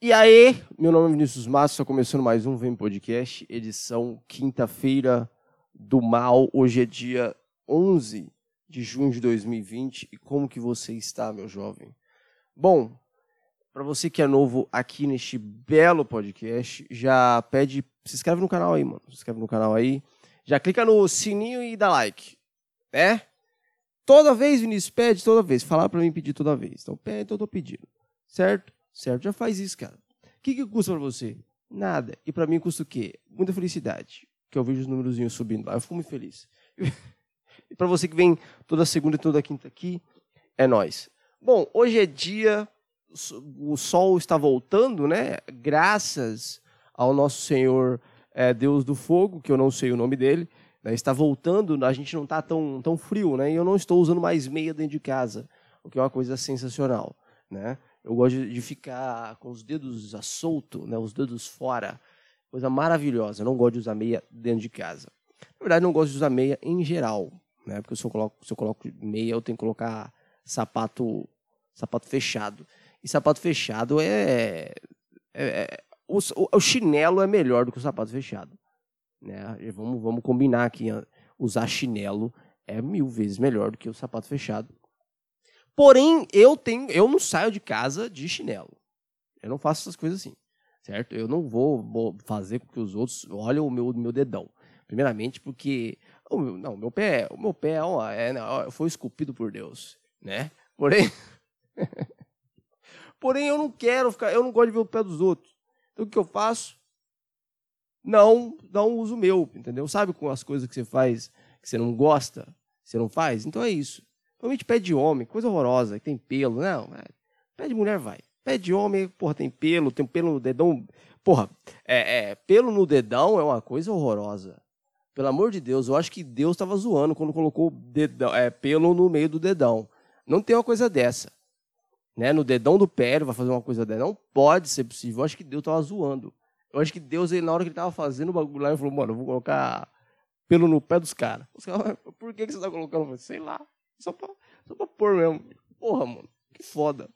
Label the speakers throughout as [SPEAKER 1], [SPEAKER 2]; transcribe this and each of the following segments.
[SPEAKER 1] E aí, meu nome é Vinícius Massa, está começando mais um Vem Podcast, edição quinta-feira do mal. Hoje é dia 11 de junho de 2020. E como que você está, meu jovem? Bom, para você que é novo aqui neste belo podcast, já pede, se inscreve no canal aí, mano. Se inscreve no canal aí. Já clica no sininho e dá like, né? Toda vez, Vinícius, pede toda vez. Falar para mim pedir toda vez. Então, pede, então eu tô pedindo. Certo? Certo? Já faz isso, cara. O que, que custa para você? Nada. E para mim custa o quê? Muita felicidade. Que eu vejo os númerozinhos subindo lá. Eu fico muito feliz. e para você que vem toda segunda e toda quinta aqui, é nós. Bom, hoje é dia. O sol está voltando, né? Graças ao nosso Senhor é, Deus do Fogo, que eu não sei o nome dele. Né? Está voltando, a gente não está tão, tão frio, né? E eu não estou usando mais meia dentro de casa, o que é uma coisa sensacional, né? Eu gosto de ficar com os dedos a solto, né, os dedos fora. Coisa maravilhosa. Eu não gosto de usar meia dentro de casa. Na verdade, não gosto de usar meia em geral, né? Porque se eu coloco, se eu coloco meia, eu tenho que colocar sapato, sapato fechado. E sapato fechado é, é, é o, o, chinelo é melhor do que o sapato fechado, né? Vamos, vamos combinar aqui, usar chinelo é mil vezes melhor do que o sapato fechado. Porém, eu tenho, eu não saio de casa de chinelo. Eu não faço essas coisas assim, certo? Eu não vou fazer com que os outros olhem o meu, meu dedão. Primeiramente, porque o meu, não, meu pé, o meu pé ó, é, ó, foi esculpido por Deus, né? Porém, porém eu não quero ficar, eu não gosto de ver o pé dos outros. Então o que eu faço? Não, não uso o meu, entendeu? Sabe com as coisas que você faz que você não gosta, você não faz? Então é isso. Normalmente pé de homem, coisa horrorosa, que tem pelo. Não, é, pé de mulher vai. Pé de homem, porra, tem pelo, tem pelo no dedão. Porra, é, é, pelo no dedão é uma coisa horrorosa. Pelo amor de Deus, eu acho que Deus estava zoando quando colocou dedão, é, pelo no meio do dedão. Não tem uma coisa dessa. Né? No dedão do pé, ele vai fazer uma coisa dessa. Não pode ser possível. Eu acho que Deus estava zoando. Eu acho que Deus, ele, na hora que ele estava fazendo o bagulho lá, ele falou, mano, eu vou colocar pelo no pé dos caras. Por que, que você está colocando? Sei lá. Só pra, só pra pôr mesmo. Porra, mano. Que foda.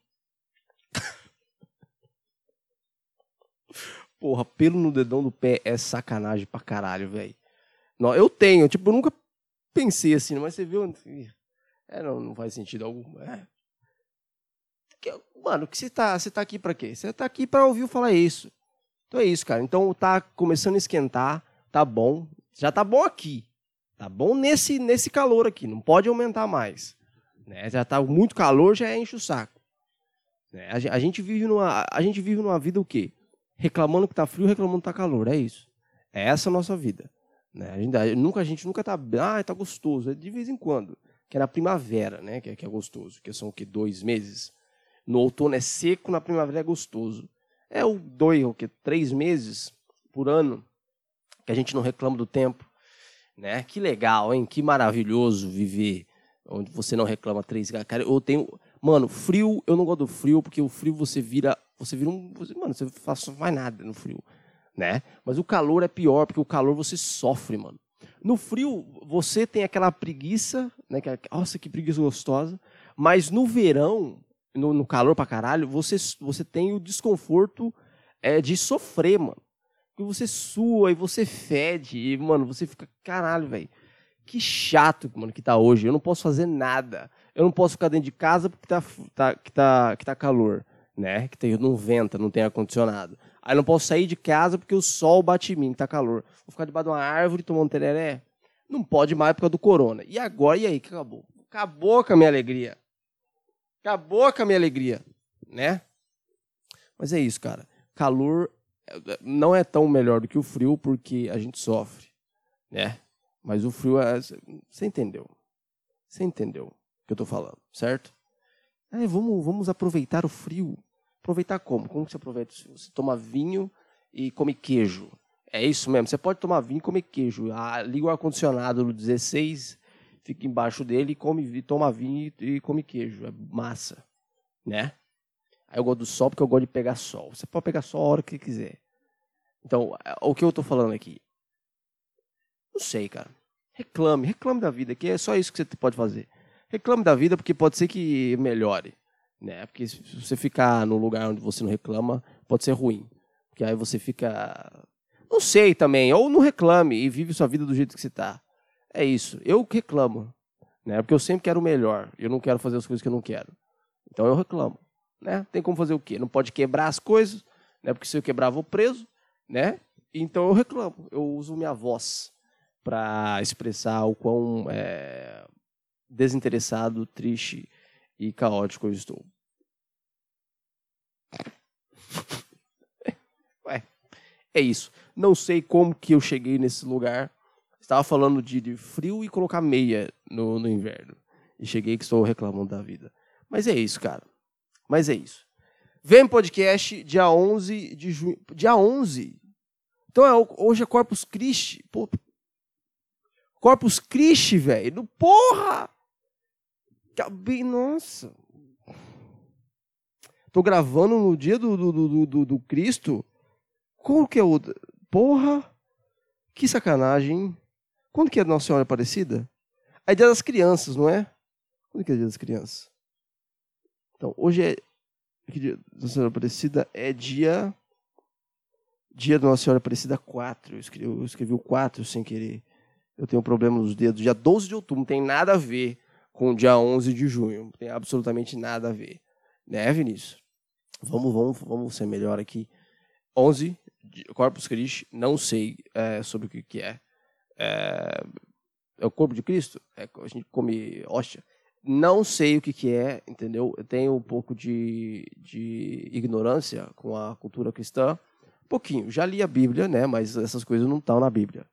[SPEAKER 1] Porra, pelo no dedão do pé é sacanagem pra caralho, velho. Eu tenho, tipo, eu nunca pensei assim, mas você viu. É, não, não faz sentido algum. É. Mano, que você tá, você tá aqui pra quê? Você tá aqui pra ouvir eu falar isso. Então é isso, cara. Então tá começando a esquentar, tá bom. Já tá bom aqui. Tá bom nesse, nesse calor aqui, não pode aumentar mais. Né? Já tá muito calor, já enche o saco. Né? A, a, gente vive numa, a gente vive numa vida o quê? Reclamando que tá frio, reclamando que tá calor. É isso. É essa a nossa vida. Né? A, gente, a, nunca, a gente nunca tá. Ah, tá gostoso. É de vez em quando. Que é na primavera, né? Que é, que é gostoso. Que são o quê? Dois meses. No outono é seco, na primavera é gostoso. É o dois, o quê? Três meses por ano que a gente não reclama do tempo né? Que legal, hein? Que maravilhoso viver onde você não reclama três cara eu tenho mano frio eu não gosto do frio porque o frio você vira você vira um você, mano você faz, não faz nada no frio né mas o calor é pior porque o calor você sofre mano no frio você tem aquela preguiça né que, nossa que preguiça gostosa mas no verão no, no calor pra caralho você você tem o desconforto é, de sofrer mano que você sua e você fede. E, mano, você fica, caralho, velho. Que chato, mano, que tá hoje. Eu não posso fazer nada. Eu não posso ficar dentro de casa porque tá, tá, que, tá, que tá calor, né? Que tem, não venta, não tem ar-condicionado. Aí não posso sair de casa porque o sol bate em mim, tá calor. Vou ficar debaixo de uma árvore tomando tereré? Não pode mais por causa do corona. E agora, e aí, que acabou? Acabou com a minha alegria. Acabou com a minha alegria, né? Mas é isso, cara. Calor não é tão melhor do que o frio porque a gente sofre, né? Mas o frio é, você entendeu? Você entendeu o que eu estou falando, certo? É, vamos, vamos aproveitar o frio. Aproveitar como? Como você aproveita? Você toma vinho e come queijo. É isso mesmo. Você pode tomar vinho e comer queijo. Ah, liga o ar-condicionado no 16, fica embaixo dele e come, toma vinho e, e come queijo. É massa, né? Aí eu gosto do sol porque eu gosto de pegar sol. Você pode pegar sol a hora que quiser. Então, é, o que eu tô falando aqui? Não sei, cara. Reclame, reclame da vida, que é só isso que você pode fazer. Reclame da vida porque pode ser que melhore. né? Porque se você ficar num lugar onde você não reclama, pode ser ruim. Porque aí você fica. Não sei também, ou não reclame e vive sua vida do jeito que você está. É isso. Eu reclamo, né? Porque eu sempre quero o melhor. Eu não quero fazer as coisas que eu não quero. Então eu reclamo, né? Tem como fazer o quê? Não pode quebrar as coisas, né? Porque se eu quebrar, vou preso, né? Então eu reclamo. Eu uso minha voz para expressar o quão é, desinteressado, triste e caótico eu estou. Ué, é isso. Não sei como que eu cheguei nesse lugar. Estava falando de, de frio e colocar meia no, no inverno. E cheguei que estou reclamando da vida. Mas é isso, cara. Mas é isso. Vem podcast dia 11 de junho. Dia 11? Então é, hoje é Corpus Christi. Pô. Corpus Christi, velho. Porra! Nossa. Tô gravando no dia do, do, do, do, do Cristo. Qual que é o. Porra! Que sacanagem, Quando que é Nossa Senhora Aparecida? É dia das crianças, não é? Quando que é dia das crianças? Então, hoje é. Nossa Senhora Aparecida é dia. Dia da Nossa Senhora Aparecida 4. Eu escrevi, eu escrevi o 4 sem querer. Eu tenho um problema nos dedos. Dia 12 de outubro. Não tem nada a ver com o dia 11 de junho. Não tem absolutamente nada a ver. Né, Vinícius? Vamos, vamos, vamos ser melhor aqui. 11, Corpus Christi, não sei é, sobre o que, que é. é. é. o corpo de Cristo? É, a gente come hóstia. Não sei o que, que é, entendeu? Eu tenho um pouco de, de ignorância com a cultura cristã. Pouquinho. Já li a Bíblia, né? Mas essas coisas não estão na Bíblia.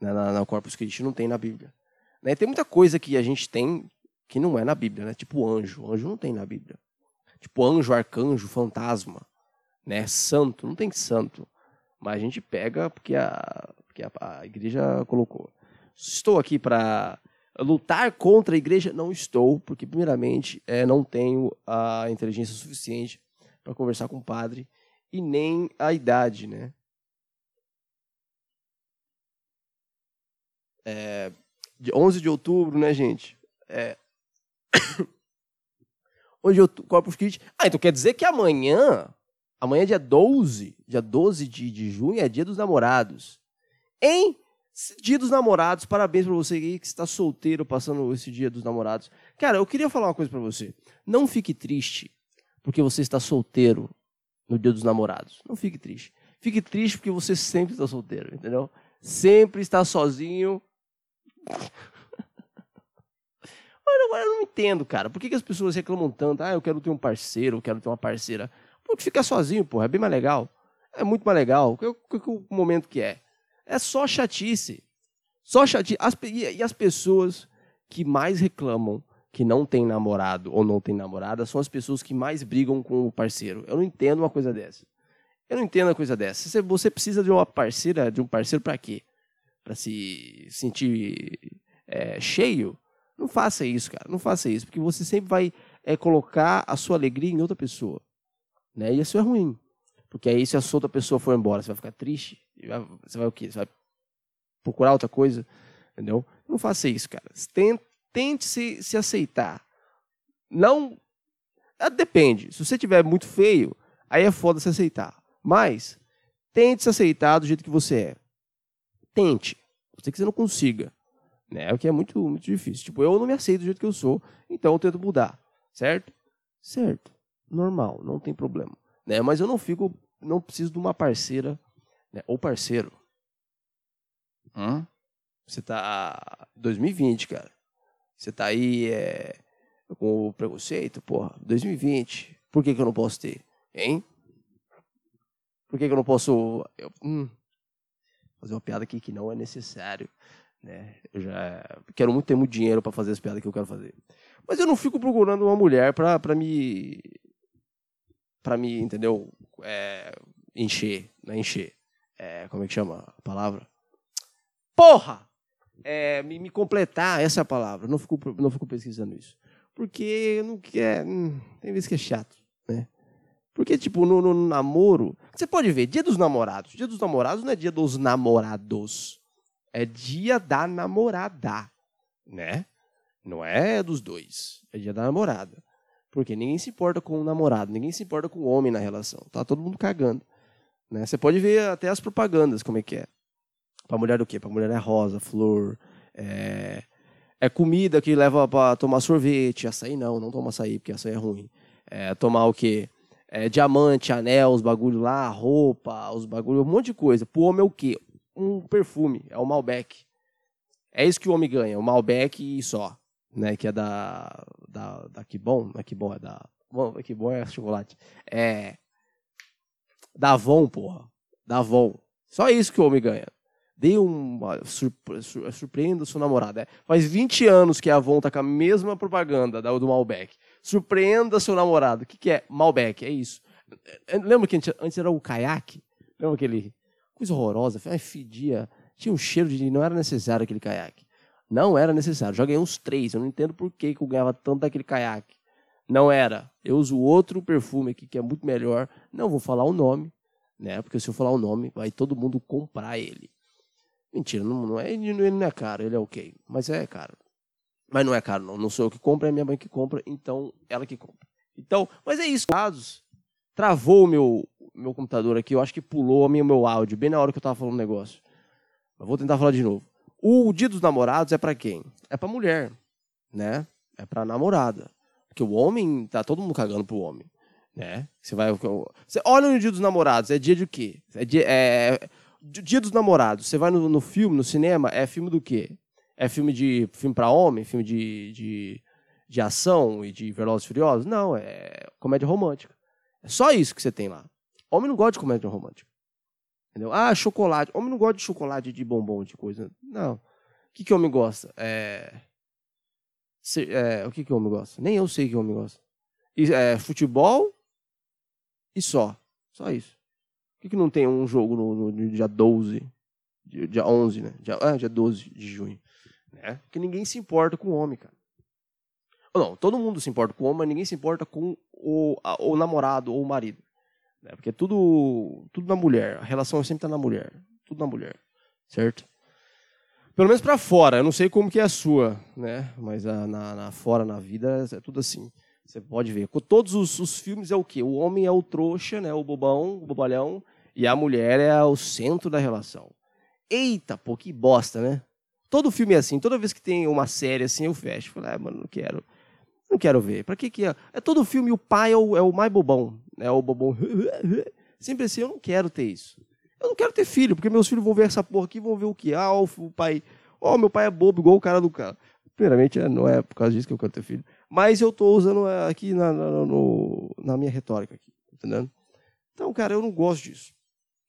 [SPEAKER 1] Né? Na, na Corpus Christi não tem na Bíblia. Né? Tem muita coisa que a gente tem que não é na Bíblia, né? Tipo anjo. Anjo não tem na Bíblia. Tipo anjo, arcanjo, fantasma, né? Santo, não tem santo. Mas a gente pega porque a, porque a, a igreja colocou. Estou aqui para lutar contra a igreja? Não estou, porque primeiramente é, não tenho a inteligência suficiente para conversar com o padre e nem a idade, né? É, 11 de outubro, né, gente? É, onde eu Corpus Christi. Ah, então quer dizer que amanhã, amanhã é dia 12, dia 12 de, de junho, é dia dos namorados. Hein? Dia dos namorados, parabéns para você aí que está solteiro passando esse dia dos namorados. Cara, eu queria falar uma coisa para você. Não fique triste porque você está solteiro no dia dos namorados. Não fique triste. Fique triste porque você sempre está solteiro, entendeu? Sempre está sozinho. Mas eu não entendo, cara. Por que, que as pessoas reclamam tanto? Ah, eu quero ter um parceiro, eu quero ter uma parceira. Porque ficar sozinho, porra, é bem mais legal. É muito mais legal. O, que, o momento que é? É só chatice. Só chatice. As, e, e as pessoas que mais reclamam que não tem namorado ou não tem namorada são as pessoas que mais brigam com o parceiro. Eu não entendo uma coisa dessa. Eu não entendo uma coisa dessa. Você precisa de uma parceira, de um parceiro para quê? Para se sentir é, cheio? Não faça isso, cara. Não faça isso, porque você sempre vai é, colocar a sua alegria em outra pessoa. Né? E isso é ruim. Porque aí, se a sua outra pessoa for embora, você vai ficar triste. Você vai o quê? Você vai procurar outra coisa? Entendeu? Não faça isso, cara. Tente, tente se, se aceitar. Não. Ah, depende. Se você tiver muito feio, aí é foda se aceitar. Mas, tente se aceitar do jeito que você é. Tente. Você que você não consiga. Né? O que é muito, muito difícil. Tipo, eu não me aceito do jeito que eu sou, então eu tento mudar. Certo? Certo. Normal, não tem problema. Né? Mas eu não fico, não preciso de uma parceira, né? ou parceiro. Hum? Você tá 2020, cara. Você tá aí é, com o preconceito, porra, 2020. Por que, que eu não posso ter? Hein? Por que, que eu não posso. Eu, hum, fazer uma piada aqui que não é necessário. Né? Eu já quero muito ter muito dinheiro para fazer as piadas que eu quero fazer. Mas eu não fico procurando uma mulher pra, pra me. pra me, entendeu? É, encher. Não é encher. É, como é que chama a palavra? Porra! É, me, me, completar, essa é a palavra. Não fico, não fico pesquisando isso. Porque não quer. Hum, tem vezes que é chato, né? Porque, tipo, no, no, namoro. Você pode ver, dia dos namorados. Dia dos namorados não é dia dos namorados é dia da namorada, né? Não é dos dois, é dia da namorada. Porque ninguém se importa com o namorado, ninguém se importa com o homem na relação. Tá todo mundo cagando. Né? Você pode ver até as propagandas, como é que é. Pra mulher do quê? Pra mulher é rosa, flor, é, é comida que leva para tomar sorvete, açaí não, não toma açaí, porque açaí é ruim. É tomar o quê? É, diamante, anel, os bagulho lá, roupa, os bagulho, um monte de coisa. Pro homem é o quê? Um perfume, é o Malbec. É isso que o homem ganha, o Malbec e só. Né, que é da, da, da Bom, não é Bom, é da... Bom, Que Bom é chocolate. É... Da Avon, porra. Da Avon. Só isso que o homem ganha. Dê um. Surpre, surpreenda o seu namorado. É. Faz 20 anos que a Avon tá com a mesma propaganda do Malbec. Surpreenda seu namorado. O que, que é? Malbec, é isso. É, lembra que antes era o caiaque? Lembra aquele. Coisa horrorosa. Fedia. Tinha um cheiro de. Não era necessário aquele caiaque. Não era necessário. Já ganhei uns três. Eu não entendo por que, que eu ganhava tanto daquele caiaque. Não era. Eu uso outro perfume aqui que é muito melhor. Não vou falar o nome, né? Porque se eu falar o nome, vai todo mundo comprar ele. Mentira, não, não é, ele não é caro, ele é ok. Mas é caro. Mas não é caro, não. Não sou eu que compro, é minha mãe que compra, então ela que compra. Então, mas é isso. Dados. Travou o meu, meu computador aqui, eu acho que pulou o meu áudio, bem na hora que eu tava falando o negócio. Mas vou tentar falar de novo. O dia dos namorados é para quem? É pra mulher, né? É pra namorada. Porque o homem, tá todo mundo cagando pro homem, né? Você vai... Você olha no dia dos namorados, é dia de quê? É dia... É, Dia dos Namorados, você vai no, no, filme, no cinema, é filme do quê? É filme de filme para homem, filme de, de, de ação e de Velozes e Furiosos? Não, é comédia romântica. É só isso que você tem lá. Homem não gosta de comédia romântica. Entendeu? Ah, chocolate. Homem não gosta de chocolate, de bombom, de coisa. Não. O que, que homem gosta? É... é... O que, que homem gosta? Nem eu sei o que homem gosta. É, futebol e só. Só isso. Que, que não tem um jogo no, no dia 12? Dia 11, né? Dia, ah, dia 12 de junho. Né? Porque ninguém se importa com o homem, cara. Ou não, todo mundo se importa com o homem, mas ninguém se importa com o, a, o namorado ou o marido. Né? Porque é tudo, tudo na mulher. A relação sempre tá na mulher. Tudo na mulher. Certo? Pelo menos para fora. Eu não sei como que é a sua, né? Mas a, na, na, fora, na vida, é tudo assim. Você pode ver. Com todos os, os, filmes é o quê? O homem é o trouxa, né? O bobão, o bobalhão. E a mulher é o centro da relação. Eita, pô, que bosta, né? Todo filme é assim. Toda vez que tem uma série assim, eu fecho. Falo, ah, mano, não quero. Não quero ver. Pra que que é? É todo filme o pai é o, é o mais bobão. Né? O bobão. Sempre assim, eu não quero ter isso. Eu não quero ter filho, porque meus filhos vão ver essa porra aqui vão ver o quê? Ah, o pai. Ó, oh, meu pai é bobo, igual o cara do cara. Primeiramente, é, não é por causa disso que eu quero ter filho. Mas eu estou usando é, aqui na, na, no, na minha retórica, aqui, entendendo? Então, cara, eu não gosto disso.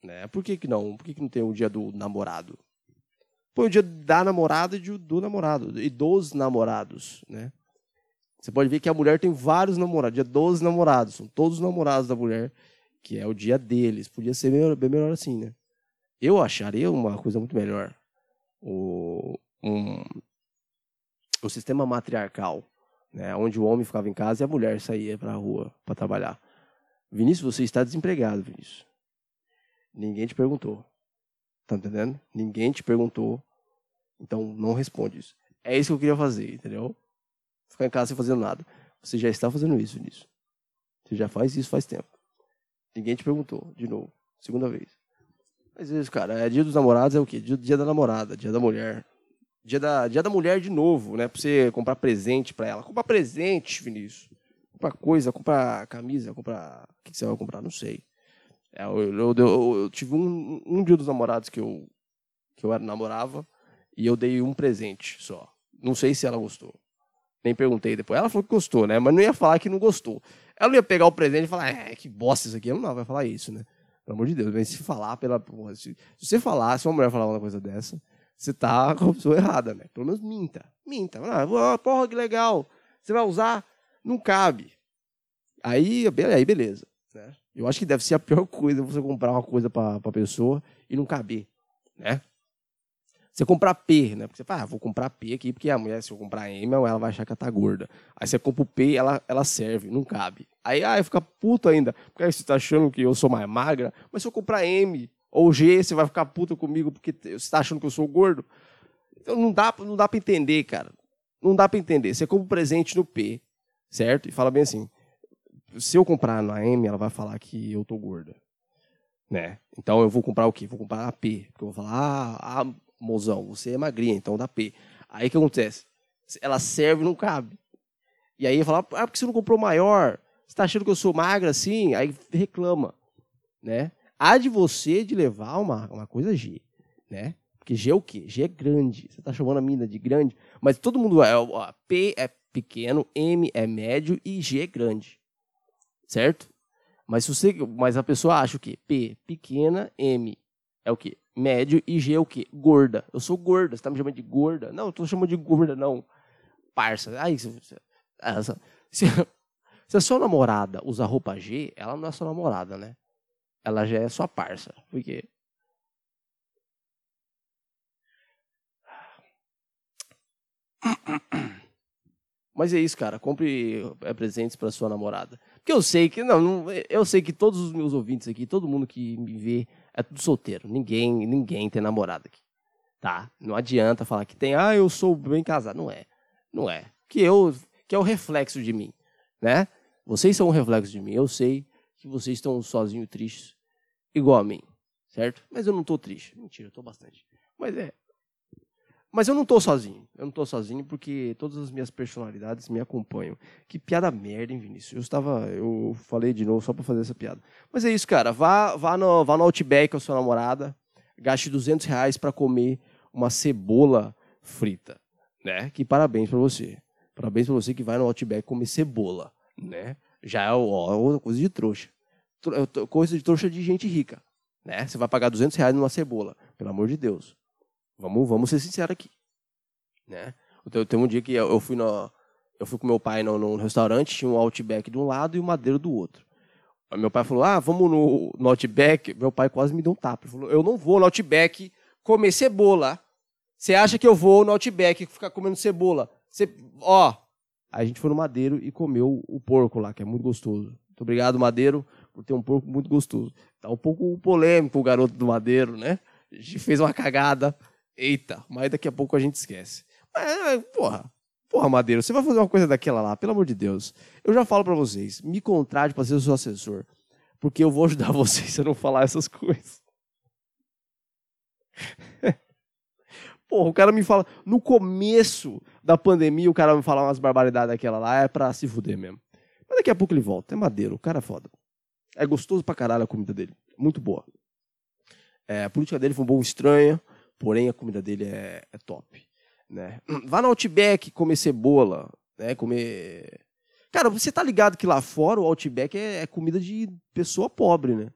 [SPEAKER 1] Né? Por que, que não? Por que, que não tem o dia do namorado? Põe o dia da namorada e do namorado, e dos namorados, né? Você pode ver que a mulher tem vários namorados, dia dos namorados, são todos os namorados da mulher, que é o dia deles. Podia ser melhor, bem melhor assim, né? Eu acharia uma coisa muito melhor. O, um, o sistema matriarcal né, onde o homem ficava em casa e a mulher saía para a rua para trabalhar. Vinícius, você está desempregado, Vinícius. Ninguém te perguntou. Tá entendendo? Ninguém te perguntou. Então não responde isso. É isso que eu queria fazer, entendeu? Ficar em casa sem fazer nada. Você já está fazendo isso, Vinícius. Você já faz isso faz tempo. Ninguém te perguntou, de novo. Segunda vez. Mas isso, cara, é dia dos namorados é o quê? Dia, dia da namorada, dia da mulher. Dia da, dia da mulher de novo, né? Pra você comprar presente pra ela. Comprar presente, Vinícius. Comprar coisa, comprar camisa, comprar. O que você vai comprar? Não sei. É, eu, eu, eu, eu, tive um, um dia dos namorados que eu, que eu era, namorava e eu dei um presente só. Não sei se ela gostou. Nem perguntei depois. Ela falou que gostou, né? Mas não ia falar que não gostou. Ela ia pegar o presente e falar, é, que bosta isso aqui. Ela não vai falar isso, né? Pelo amor de Deus. Mas se falar pela. Se, se você falar, se uma mulher falar uma coisa dessa, você tá com a pessoa errada, né? Pelo menos minta. Minta. Ah, porra, que legal. Você vai usar? Não cabe. Aí, aí beleza. Né? Eu acho que deve ser a pior coisa você comprar uma coisa pra, pra pessoa e não caber, né? Você comprar P, né? Porque você fala, ah, vou comprar P aqui, porque a mulher, se eu comprar M, ela vai achar que ela tá gorda. Aí você compra o P ela, ela serve, não cabe. Aí, ah, fica puto ainda. Porque aí você tá achando que eu sou mais magra, mas se eu comprar M, ou G, você vai ficar puta comigo porque você está achando que eu sou gordo. Então não dá, não dá para entender, cara. Não dá para entender. Você compra um presente no P, certo? E fala bem assim: se eu comprar na M, ela vai falar que eu tô gorda. Né? Então eu vou comprar o quê? Vou comprar a P. Porque eu vou falar, ah, ah, mozão, você é magrinha, então dá P. Aí o que acontece? Ela serve e não cabe. E aí fala, ah, porque você não comprou maior? Você tá achando que eu sou magra assim? Aí reclama, né? Há de você de levar uma, uma coisa G, né? Porque G é o quê? G é grande. Você tá chamando a mina de grande, mas todo mundo é, ó, P é pequeno, M é médio e G é grande. Certo? Mas se você, mas a pessoa acha o quê? P pequena, M é o quê? Médio e G é o quê? Gorda. Eu sou gorda, você tá me chamando de gorda? Não, eu tô chamando de gorda não. Parça. Aí, se, se, se a sua namorada usa roupa G, ela não é sua namorada, né? Ela já é sua parça. Porque Mas é isso, cara. Compre é, presentes para sua namorada. Porque eu sei que não, não, eu sei que todos os meus ouvintes aqui, todo mundo que me vê é tudo solteiro. Ninguém, ninguém tem namorada aqui. Tá? Não adianta falar que tem, ah, eu sou bem casado. Não é. Não é. Que eu que é o reflexo de mim, né? Vocês são um reflexo de mim. Eu sei que vocês estão sozinhos, tristes, igual a mim, certo? Mas eu não tô triste. Mentira, eu tô bastante. Mas é, mas eu não tô sozinho. Eu não tô sozinho porque todas as minhas personalidades me acompanham. Que piada merda, hein, Vinícius? Eu estava. Eu falei de novo só pra fazer essa piada. Mas é isso, cara. Vá, vá, no, vá no Outback com a sua namorada. Gaste 200 reais pra comer uma cebola frita. Né? Que parabéns pra você. Parabéns pra você que vai no Outback comer cebola. Né? Já é ó, coisa de trouxa. Coisa de trouxa de gente rica. Né? Você vai pagar 200 reais numa cebola. Pelo amor de Deus. Vamos, vamos ser sinceros aqui. Né? Então, tem um dia que eu fui, no, eu fui com meu pai num restaurante, tinha um Outback de um lado e o um Madeiro do outro. Aí meu pai falou, ah, vamos no, no Outback. Meu pai quase me deu um tapa. Ele falou, eu não vou no Outback comer cebola. Você acha que eu vou no Outback ficar comendo cebola? Você, ó. Aí a gente foi no Madeiro e comeu o porco lá, que é muito gostoso. Muito obrigado, Madeiro, por ter um porco muito gostoso. Tá um pouco polêmico o garoto do Madeiro, né? A gente fez uma cagada. Eita, mas daqui a pouco a gente esquece. Mas, porra, porra, Madeiro, você vai fazer uma coisa daquela lá, pelo amor de Deus. Eu já falo para vocês, me contrate para ser o seu assessor, porque eu vou ajudar vocês a não falar essas coisas. Porra, o cara me fala, no começo da pandemia, o cara me fala umas barbaridades daquela lá, é pra se fuder mesmo. Mas daqui a pouco ele volta, é madeiro, o cara é foda. É gostoso pra caralho a comida dele, muito boa. É, a política dele foi um bom estranha, porém a comida dele é, é top. Né? Vá no Outback comer cebola, né? Comer. Cara, você tá ligado que lá fora o Outback é, é comida de pessoa pobre, né?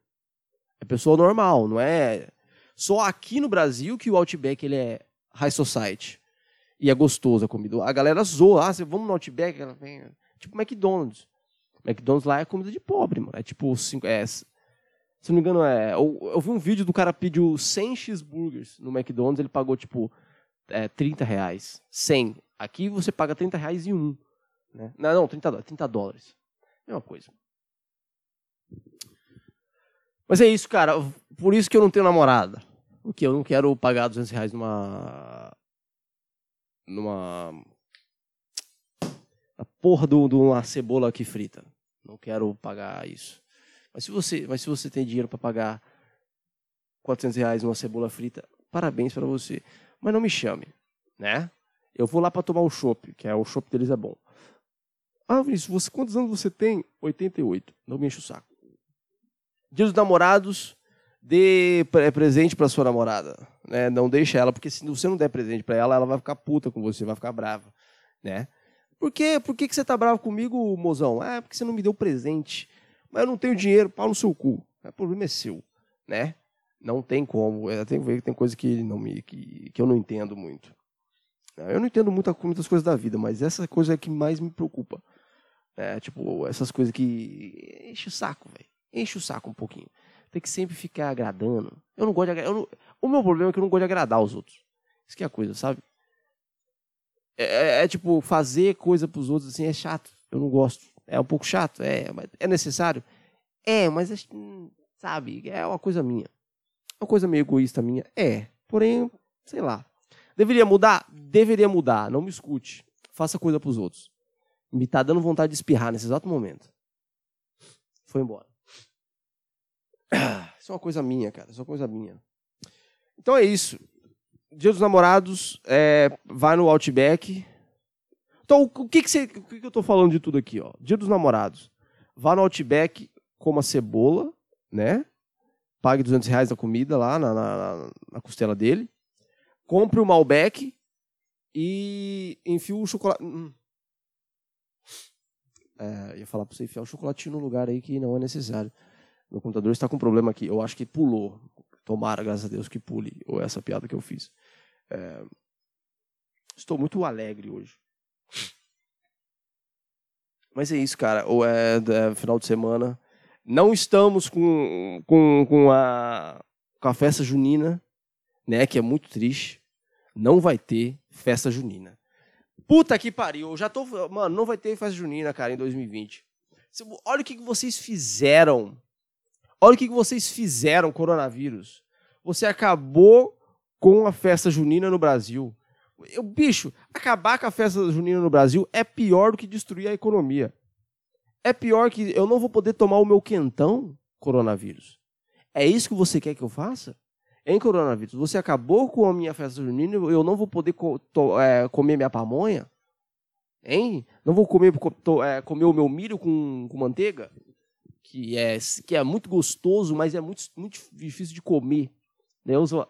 [SPEAKER 1] É pessoa normal, não é. Só aqui no Brasil que o Outback ele é high society. E é gostoso a comida. A galera zoa, ah, vamos no Outback, ela vem. Tipo McDonald's. McDonald's lá é comida de pobre, mano. É tipo cinco, é, se não me engano, é. Eu, eu vi um vídeo do cara pediu 100 cheeseburgers no McDonald's, ele pagou tipo é, 30 reais. 100. Aqui você paga 30 reais em um. Né? Não, não, 30 dólares. 30 dólares. Mesma coisa. Mas é isso, cara. Por isso que eu não tenho namorada. Porque eu não quero pagar 200 reais numa. numa. A porra de uma cebola aqui frita. Não quero pagar isso. Mas se você, mas se você tem dinheiro para pagar 400 reais numa cebola frita, parabéns para você. Mas não me chame, né? Eu vou lá para tomar o chopp, que é o chopp deles é bom. Ah, Vinícius, você, quantos anos você tem? 88. Não me enche o saco. Dia dos namorados, dê presente para sua namorada, né? Não deixe ela, porque se você não der presente para ela, ela vai ficar puta com você, vai ficar brava, né? Por quê? Por que, que você tá bravo comigo, mozão? Ah, porque você não me deu presente mas eu não tenho dinheiro, pau no seu cu. O problema é seu, né? Não tem como. Eu tenho que ver que tem coisa que, não me, que, que eu não entendo muito. Eu não entendo muito, muitas coisas da vida, mas essa coisa é que mais me preocupa. É, tipo, essas coisas que enche o saco, velho. Enche o saco um pouquinho. Tem que sempre ficar agradando. Eu não gosto de agradar. O meu problema é que eu não gosto de agradar os outros. Isso que é a coisa, sabe? É, é, é tipo, fazer coisa pros outros assim é chato. Eu não gosto. É um pouco chato? É, é necessário? É, mas sabe, é uma coisa minha. Uma coisa meio egoísta minha? É. Porém, sei lá. Deveria mudar? Deveria mudar. Não me escute. Faça coisa pros outros. Me tá dando vontade de espirrar nesse exato momento. Foi embora. Isso é uma coisa minha, cara. Isso é uma coisa minha. Então é isso. Dia dos namorados, é, vai no Outback. Então, o que, que, você, o que, que eu tô falando de tudo aqui? Ó? Dia dos namorados. Vá no Outback, coma cebola, né? Pague 200 reais da comida lá na, na, na costela dele. Compre o Malbec e enfie o chocolate. Hum. hum. É, ia falar para você enfiar o chocolatinho no lugar aí que não é necessário. Meu computador está com problema aqui. Eu acho que pulou. Tomara, graças a Deus, que pule. Ou essa piada que eu fiz. É... Estou muito alegre hoje. Mas é isso, cara. Ou é, é, final de semana. Não estamos com, com, com, a, com a festa junina, né? Que é muito triste. Não vai ter festa junina. Puta que pariu. Eu já tô. Mano, não vai ter festa junina, cara, em 2020. Olha o que vocês fizeram. Olha o que vocês fizeram, coronavírus. Você acabou com a festa junina no Brasil. Eu, bicho, acabar com a festa junina no Brasil é pior do que destruir a economia. É pior que eu não vou poder tomar o meu quentão, coronavírus. É isso que você quer que eu faça? Em coronavírus, você acabou com a minha festa junina, eu não vou poder co to, é, comer minha pamonha? Hein? Não vou comer, é, comer o meu milho com, com manteiga? Que é, que é muito gostoso, mas é muito, muito difícil de comer. Né? Eu uso,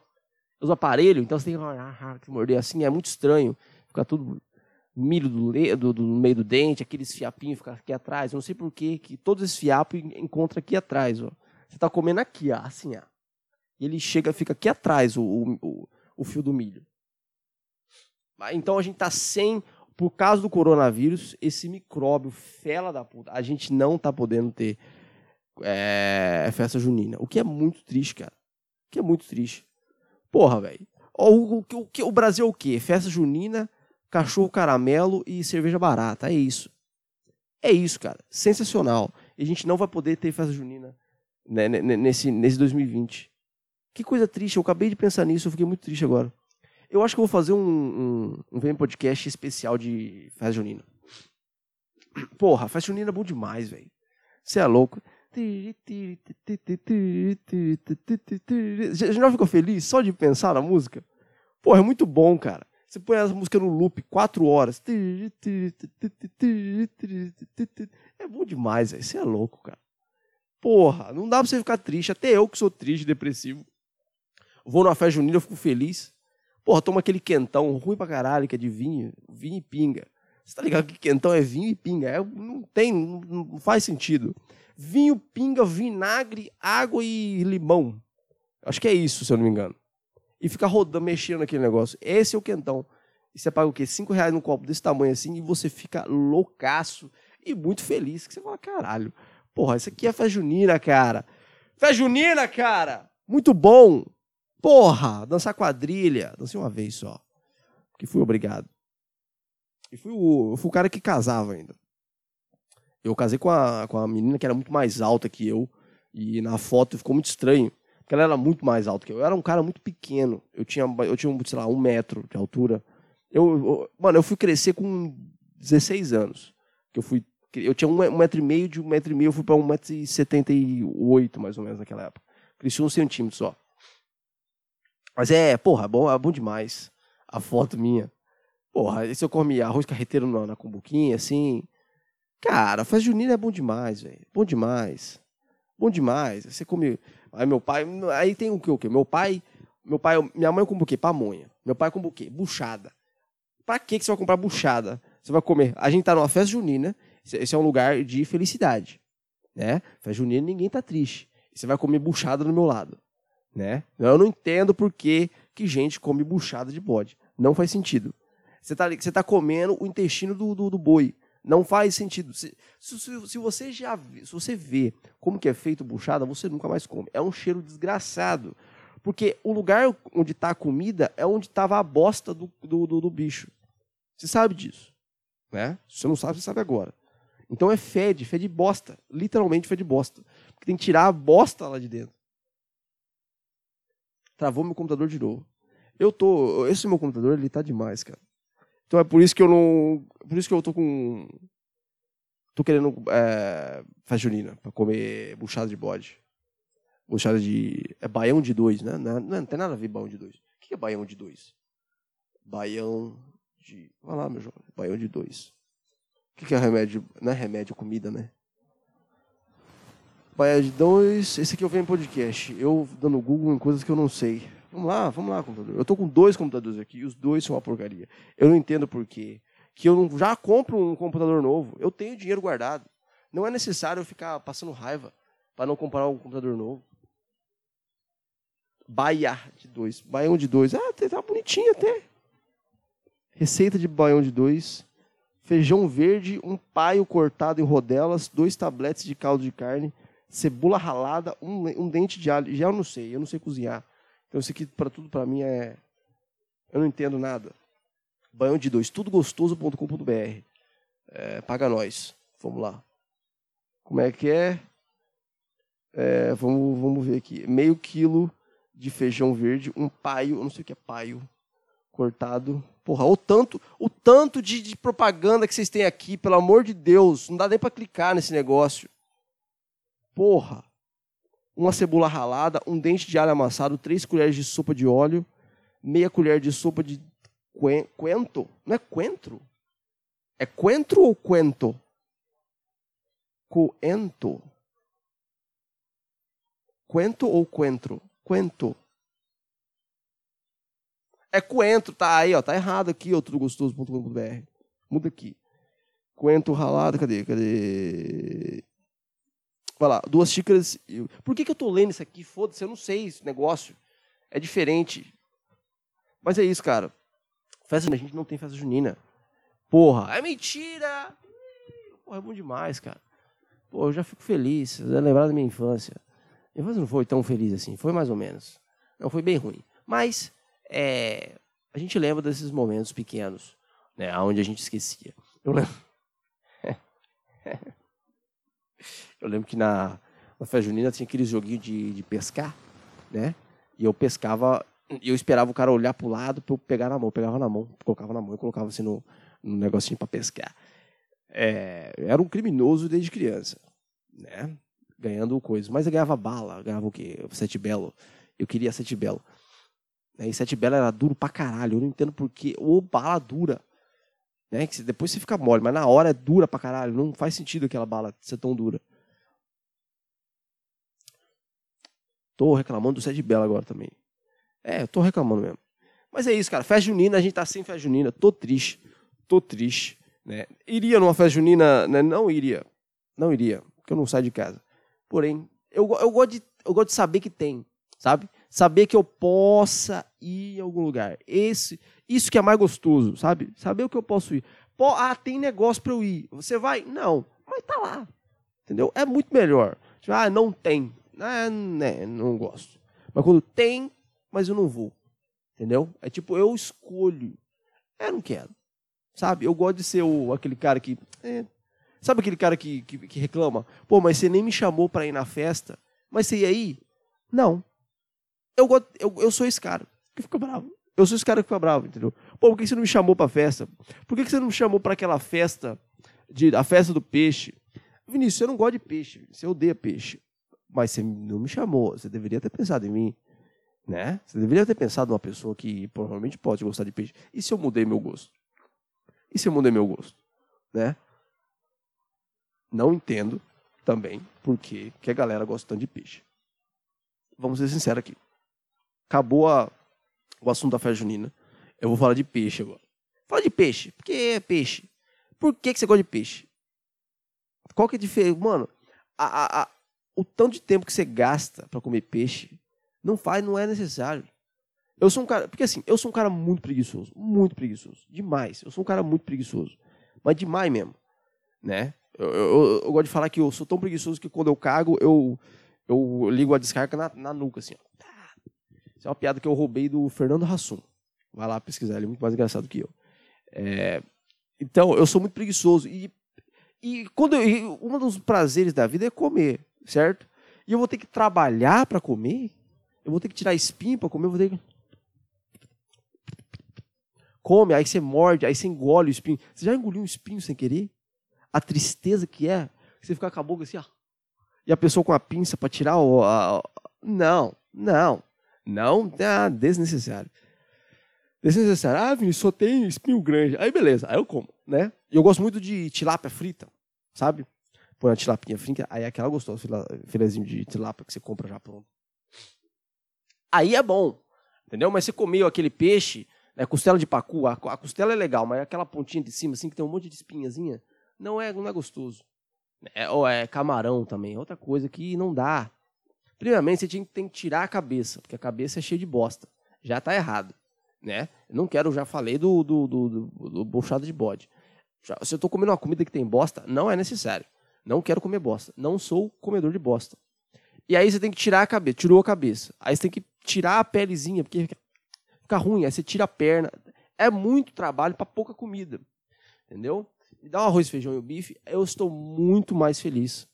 [SPEAKER 1] uso aparelho, então você tem que, que morder assim, é muito estranho. Fica tudo milho do, do, do, meio do dente, aqueles fiapinhos ficam aqui atrás. Eu não sei por que todos esses fiapos encontram aqui atrás. Ó. Você está comendo aqui, ó, assim, ó. E ele chega, fica aqui atrás o, o, o fio do milho. Então a gente está sem, por causa do coronavírus, esse micróbio fela da puta. A gente não está podendo ter é, festa junina. O que é muito triste, cara. O que é muito triste. Porra, velho. O, o, o, o Brasil é o quê? Festa junina cachorro caramelo e cerveja barata. É isso. É isso, cara. Sensacional. E a gente não vai poder ter festa junina né, nesse, nesse 2020. Que coisa triste. Eu acabei de pensar nisso, eu fiquei muito triste agora. Eu acho que eu vou fazer um, um, um Podcast especial de festa junina. Porra, festa junina é bom demais, velho. Você é louco. Já, já ficou feliz só de pensar na música? Porra, é muito bom, cara. Você põe as músicas no loop quatro horas. É bom demais, velho. Você é louco, cara. Porra, não dá pra você ficar triste. Até eu que sou triste, depressivo. Vou numa festa junina, eu fico feliz. Porra, toma aquele quentão ruim pra caralho, que é de vinho. Vinho e pinga. Você tá ligado que quentão é vinho e pinga? É, não tem, não, não faz sentido. Vinho, pinga, vinagre, água e limão. Acho que é isso, se eu não me engano e ficar rodando, mexendo naquele negócio. Esse é o quentão. E você paga o quê? Cinco reais num copo desse tamanho assim e você fica loucaço e muito feliz. Que você fala, caralho, porra, isso aqui é festa junina, cara. Festa junina, cara! Muito bom! Porra, dançar quadrilha. Dancei uma vez só. Que fui obrigado. E fui o, fui o cara que casava ainda. Eu casei com a, com a menina que era muito mais alta que eu. E na foto ficou muito estranho. Porque ela era muito mais alta que eu. Eu era um cara muito pequeno. Eu tinha, eu tinha sei lá, um metro de altura. Eu, eu mano, eu fui crescer com 16 anos. Que eu fui. Eu tinha um, um metro e meio, de um metro e meio eu fui para um metro e setenta e oito, mais ou menos, naquela época. Cresci um centímetro só. Mas é, porra, bom, é bom demais. A foto minha. Porra, se eu come arroz carreteiro na, na cumbuquinha, assim. Cara, festa junina é bom demais, velho. Bom demais. Bom demais. Você come Aí meu pai, aí tem o que o quê? Meu pai, meu pai, minha mãe compra o quê? Pamonha. Meu pai compra o quê? Buchada. Pra que você vai comprar buchada? Você vai comer. A gente tá numa festa junina, esse é um lugar de felicidade, né? Festa junina ninguém tá triste. Você vai comer buchada do meu lado, né? Eu não entendo por que, que gente come buchada de bode. Não faz sentido. Você tá, você tá comendo o intestino do, do, do boi. Não faz sentido. Se, se, se, você já se você vê como que é feito buchada, você nunca mais come. É um cheiro desgraçado. Porque o lugar onde está a comida é onde estava a bosta do, do, do, do, bicho. Você sabe disso. Né? Se você não sabe, você sabe agora. Então é fede, fede bosta. Literalmente fede bosta. Porque tem que tirar a bosta lá de dentro. Travou meu computador de novo. Eu tô. Esse meu computador, ele tá demais, cara. Então é por isso que eu não. Por isso que eu tô com. Tô querendo é, festa junina pra comer buchada de bode. Buchada de. É baião de dois, né? Não, não, não tem nada a ver baião de dois. O que é baião de dois? Baião de. Vai lá, meu jovem. Baião de dois. O que é remédio? Não é remédio, é comida, né? Baião de dois. Esse aqui eu venho em podcast. Eu dando Google em coisas que eu não sei. Vamos lá, vamos lá, computador. Eu tô com dois computadores aqui e os dois são uma porcaria. Eu não entendo por quê. Que eu não, já compro um computador novo. Eu tenho dinheiro guardado. Não é necessário eu ficar passando raiva para não comprar um computador novo. Baia de dois. Baião de dois. Ah, tá bonitinho até. Receita de baião de dois. Feijão verde, um paio cortado em rodelas, dois tabletes de caldo de carne, cebola ralada, um, um dente de alho. Já eu não sei, eu não sei cozinhar. Então isso aqui para tudo para mim é eu não entendo nada. Banhão de dois, tudogostoso.com.br. É, paga nós. Vamos lá. Como é que é? é? vamos, vamos ver aqui. Meio quilo de feijão verde, um paio, eu não sei o que é paio, cortado. Porra, o tanto, o tanto de, de propaganda que vocês têm aqui, pelo amor de Deus, não dá nem para clicar nesse negócio. Porra uma cebola ralada, um dente de alho amassado, três colheres de sopa de óleo, meia colher de sopa de quento. Não é coentro? É coentro ou quento? Coento. Quento ou coentro? Quento. É coentro, tá aí, ó, tá errado aqui, ó, tudogostoso.com.br. Muda aqui. Coentro ralado, cadê? Cadê? Vai lá, duas xícaras. Por que, que eu tô lendo isso aqui? Foda-se, eu não sei esse negócio. É diferente. Mas é isso, cara. Festa a gente não tem festa junina. Porra, é mentira! Porra, é bom demais, cara. Pô, eu já fico feliz. Lembrar da minha infância. Minha infância não foi tão feliz assim, foi mais ou menos. Não, foi bem ruim. Mas é, a gente lembra desses momentos pequenos, né? Onde a gente esquecia. Eu lembro. Eu lembro que na, na festa junina tinha aqueles joguinhos de, de pescar, né? E eu pescava, eu esperava o cara olhar pro lado para eu pegar na mão. Eu pegava na mão, colocava na mão e colocava assim no, no negocinho para pescar. É, era um criminoso desde criança, né? Ganhando coisas. Mas eu ganhava bala, ganhava o quê? Sete belo. Eu queria sete belo. E sete belo era duro pra caralho. Eu não entendo porquê. Ou bala dura. Né? Que depois você fica mole, mas na hora é dura pra caralho. Não faz sentido aquela bala ser tão dura. Tô reclamando do Sede Bela agora também. É, eu tô reclamando mesmo. Mas é isso, cara. Festa junina, a gente tá sem festa junina. Tô triste. Tô triste. Né? Iria numa festa junina, né? Não iria. Não iria, porque eu não saio de casa. Porém, eu, eu, gosto de, eu gosto de saber que tem, sabe? Saber que eu possa ir em algum lugar. Esse, isso que é mais gostoso, sabe? Saber o que eu posso ir. Pô, ah, tem negócio para eu ir. Você vai? Não. Mas tá lá. Entendeu? É muito melhor. Tipo, ah, não tem. Ah, né, não gosto. Mas quando tem, mas eu não vou. Entendeu? É tipo, eu escolho. Eu não quero. Sabe? Eu gosto de ser o, aquele cara que. É, sabe aquele cara que, que, que, reclama? Pô, mas você nem me chamou para ir na festa. Mas você ia ir? Não. Eu, eu, eu sou esse cara que fica bravo. Eu sou esse cara que fica bravo, entendeu? Pô, por que você não me chamou pra festa? Por que você não me chamou para aquela festa, de, a festa do peixe? Vinícius, você não gosta de peixe, você odeia peixe mas você não me chamou, você deveria ter pensado em mim, né? Você deveria ter pensado numa pessoa que provavelmente pode gostar de peixe. E se eu mudei meu gosto? E se eu mudei meu gosto, né? Não entendo também por que, que a galera gosta tanto de peixe. Vamos ser sinceros aqui. Acabou a, o assunto da festa junina. Eu vou falar de peixe agora. Fala de peixe. Por que é peixe? Por que, que você gosta de peixe? Qual que é a diferença? Mano, a, a, o tanto de tempo que você gasta para comer peixe não faz, não é necessário. Eu sou um cara, porque assim, eu sou um cara muito preguiçoso, muito preguiçoso, demais. Eu sou um cara muito preguiçoso, mas demais mesmo, né? Eu, eu, eu gosto de falar que eu sou tão preguiçoso que quando eu cago, eu, eu ligo a descarga na, na nuca, assim. Ó. Isso é uma piada que eu roubei do Fernando Hassum. Vai lá pesquisar, ele é muito mais engraçado que eu. É, então, eu sou muito preguiçoso. E, e quando eu, um dos prazeres da vida é comer certo? E eu vou ter que trabalhar para comer? Eu vou ter que tirar espinho para comer? Eu vou ter que... Come, aí você morde, aí você engole o espinho. Você já engoliu um espinho sem querer? a tristeza que é você ficar com a boca assim, ó. E a pessoa com a pinça para tirar o. A, não, não. Não, é desnecessário. Desnecessário. Ah, Vinícius, só tem espinho grande. Aí beleza, aí eu como, né? E eu gosto muito de tilápia frita, sabe? Põe a tilapinha frita, aí é aquela gostosa, filezinho de tilápia que você compra já pronto. Aí é bom, entendeu? Mas você comeu aquele peixe, né, costela de pacu, a, a costela é legal, mas aquela pontinha de cima, assim, que tem um monte de espinhazinha, não é, não é gostoso. É, ou é camarão também, outra coisa que não dá. Primeiramente, você tem, que tirar a cabeça, porque a cabeça é cheia de bosta. Já está errado. Né? Eu não quero, já falei do, do, do, do, do de bode. Já, se eu estou comendo uma comida que tem bosta, não é necessário. Não quero comer bosta. Não sou comedor de bosta. E aí você tem que tirar a cabeça. Tirou a cabeça. Aí você tem que tirar a pelezinha, porque fica ruim. Aí você tira a perna. É muito trabalho para pouca comida. Entendeu? Me dá um arroz, feijão e o bife, eu estou muito mais feliz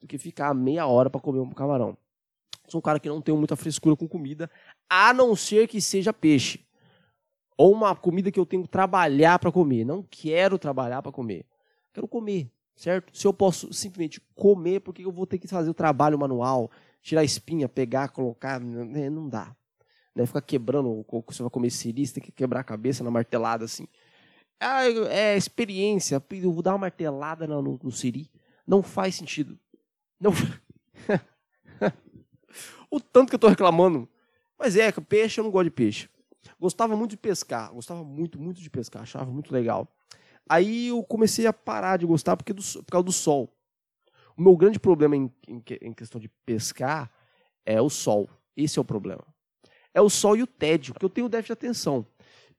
[SPEAKER 1] do que ficar meia hora para comer um camarão. Sou um cara que não tem muita frescura com comida, a não ser que seja peixe. Ou uma comida que eu tenho que trabalhar para comer. Não quero trabalhar para comer. Quero comer, certo? Se eu posso simplesmente comer, por que eu vou ter que fazer o trabalho manual, tirar espinha, pegar, colocar? Né, não dá. Né? Ficar quebrando, você vai comer você tem que quebrar a cabeça na martelada assim. Ah, é experiência. Eu vou dar uma martelada no, no, no Siri. Não faz sentido. Não. o tanto que eu tô reclamando. Mas é, peixe eu não gosto de peixe. Gostava muito de pescar. Gostava muito, muito de pescar. Achava muito legal. Aí eu comecei a parar de gostar porque do, por causa do sol. O meu grande problema em, em, em questão de pescar é o sol. Esse é o problema. É o sol e o tédio, porque eu tenho déficit de atenção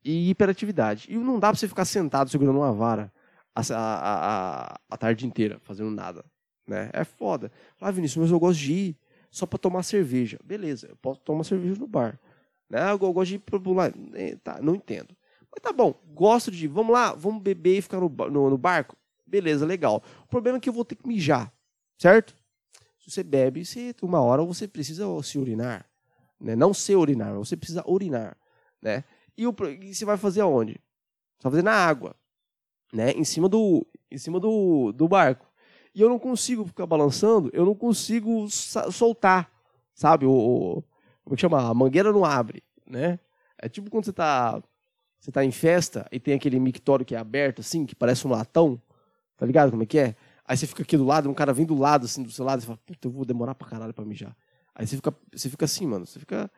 [SPEAKER 1] e hiperatividade. E não dá para você ficar sentado segurando uma vara a, a, a, a, tarde inteira, fazendo nada. Né? É foda. Ah, Vinícius, mas eu gosto de ir só para tomar cerveja. Beleza, eu posso tomar cerveja no bar. Né? Eu gosto de ir para lá. É, tá, não entendo. Mas tá bom, gosto de. Vamos lá, vamos beber e ficar no, no, no barco? Beleza, legal. O problema é que eu vou ter que mijar, certo? Se você bebe, uma hora você precisa se urinar. Né? Não se urinar, você precisa urinar. Né? E, o, e você vai fazer aonde? Você vai fazer na água, né? Em cima do, em cima do, do barco. E eu não consigo ficar balançando, eu não consigo soltar, sabe? O, o como é que chama? A mangueira não abre, né? É tipo quando você tá, você tá em festa e tem aquele mictório que é aberto, assim, que parece um latão, tá ligado como é que é? Aí você fica aqui do lado, um cara vem do lado, assim, do seu lado, e fala, puta, eu vou demorar pra caralho pra mijar. Aí você fica, você fica assim, mano, você fica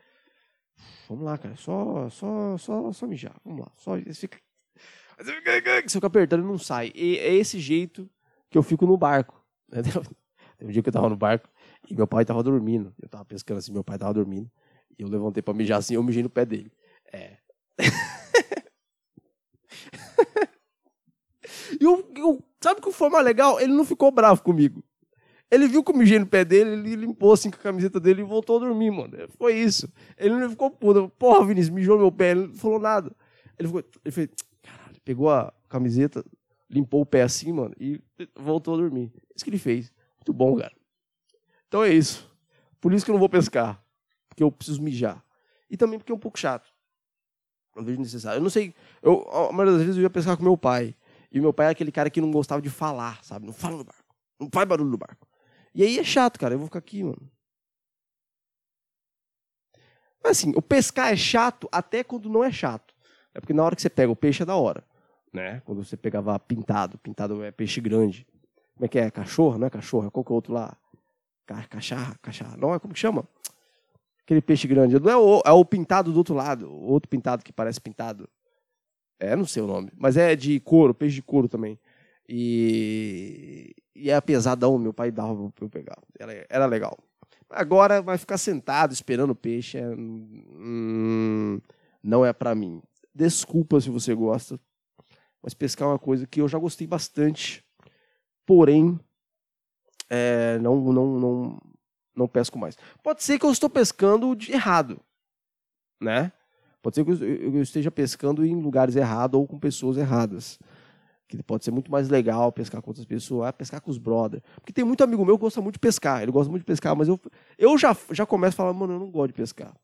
[SPEAKER 1] Vamos lá, cara. Só, só, só, só mijar. Vamos lá. Só você fica. Você fica apertando e não sai. E é esse jeito que eu fico no barco. Entendeu? Tem um dia que eu tava no barco e meu pai tava dormindo. Eu tava pescando assim, meu pai tava dormindo. E eu levantei pra mijar assim, eu mijei no pé dele. É. e eu, eu, sabe que foi mais legal? Ele não ficou bravo comigo. Ele viu que eu mijei no pé dele, ele limpou assim com a camiseta dele e voltou a dormir, mano. Foi isso. Ele não ficou puto. Porra, Vinícius, mijou meu pé. Ele não falou nada. Ele, ficou, ele fez, caralho, pegou a camiseta, limpou o pé assim, mano, e voltou a dormir. Isso que ele fez. Muito bom, cara. Então é isso. Por isso que eu não vou pescar. Porque eu preciso mijar. E também porque é um pouco chato. Não vejo necessário. Eu não sei. Eu, a maioria das vezes eu ia pescar com meu pai. E meu pai é aquele cara que não gostava de falar, sabe? Não fala no barco. Não faz barulho no barco. E aí é chato, cara. Eu vou ficar aqui, mano. Mas assim, o pescar é chato até quando não é chato. É porque na hora que você pega o peixe é da hora. Né? Quando você pegava pintado, pintado é peixe grande. Como é que é? Cachorro, não é cachorro? É qual que é outro lá? Cacharra, cacharra. Não, é como que chama? Aquele peixe grande. Não é o, é o pintado do outro lado. O outro pintado que parece pintado. É, não sei o nome. Mas é de couro, peixe de couro também. E, e é pesadão, meu pai dava pra eu pegar. Era, era legal. Agora vai ficar sentado esperando peixe. É, hum, não é para mim. Desculpa se você gosta, mas pescar é uma coisa que eu já gostei bastante. Porém, é, não, não, não, não pesco mais. Pode ser que eu estou pescando errado, né? Pode ser que eu esteja pescando em lugares errados ou com pessoas erradas que pode ser muito mais legal pescar com outras pessoas, pescar com os brothers. Porque tem muito amigo meu que gosta muito de pescar, ele gosta muito de pescar, mas eu, eu já, já começo a falar, mano, eu não gosto de pescar.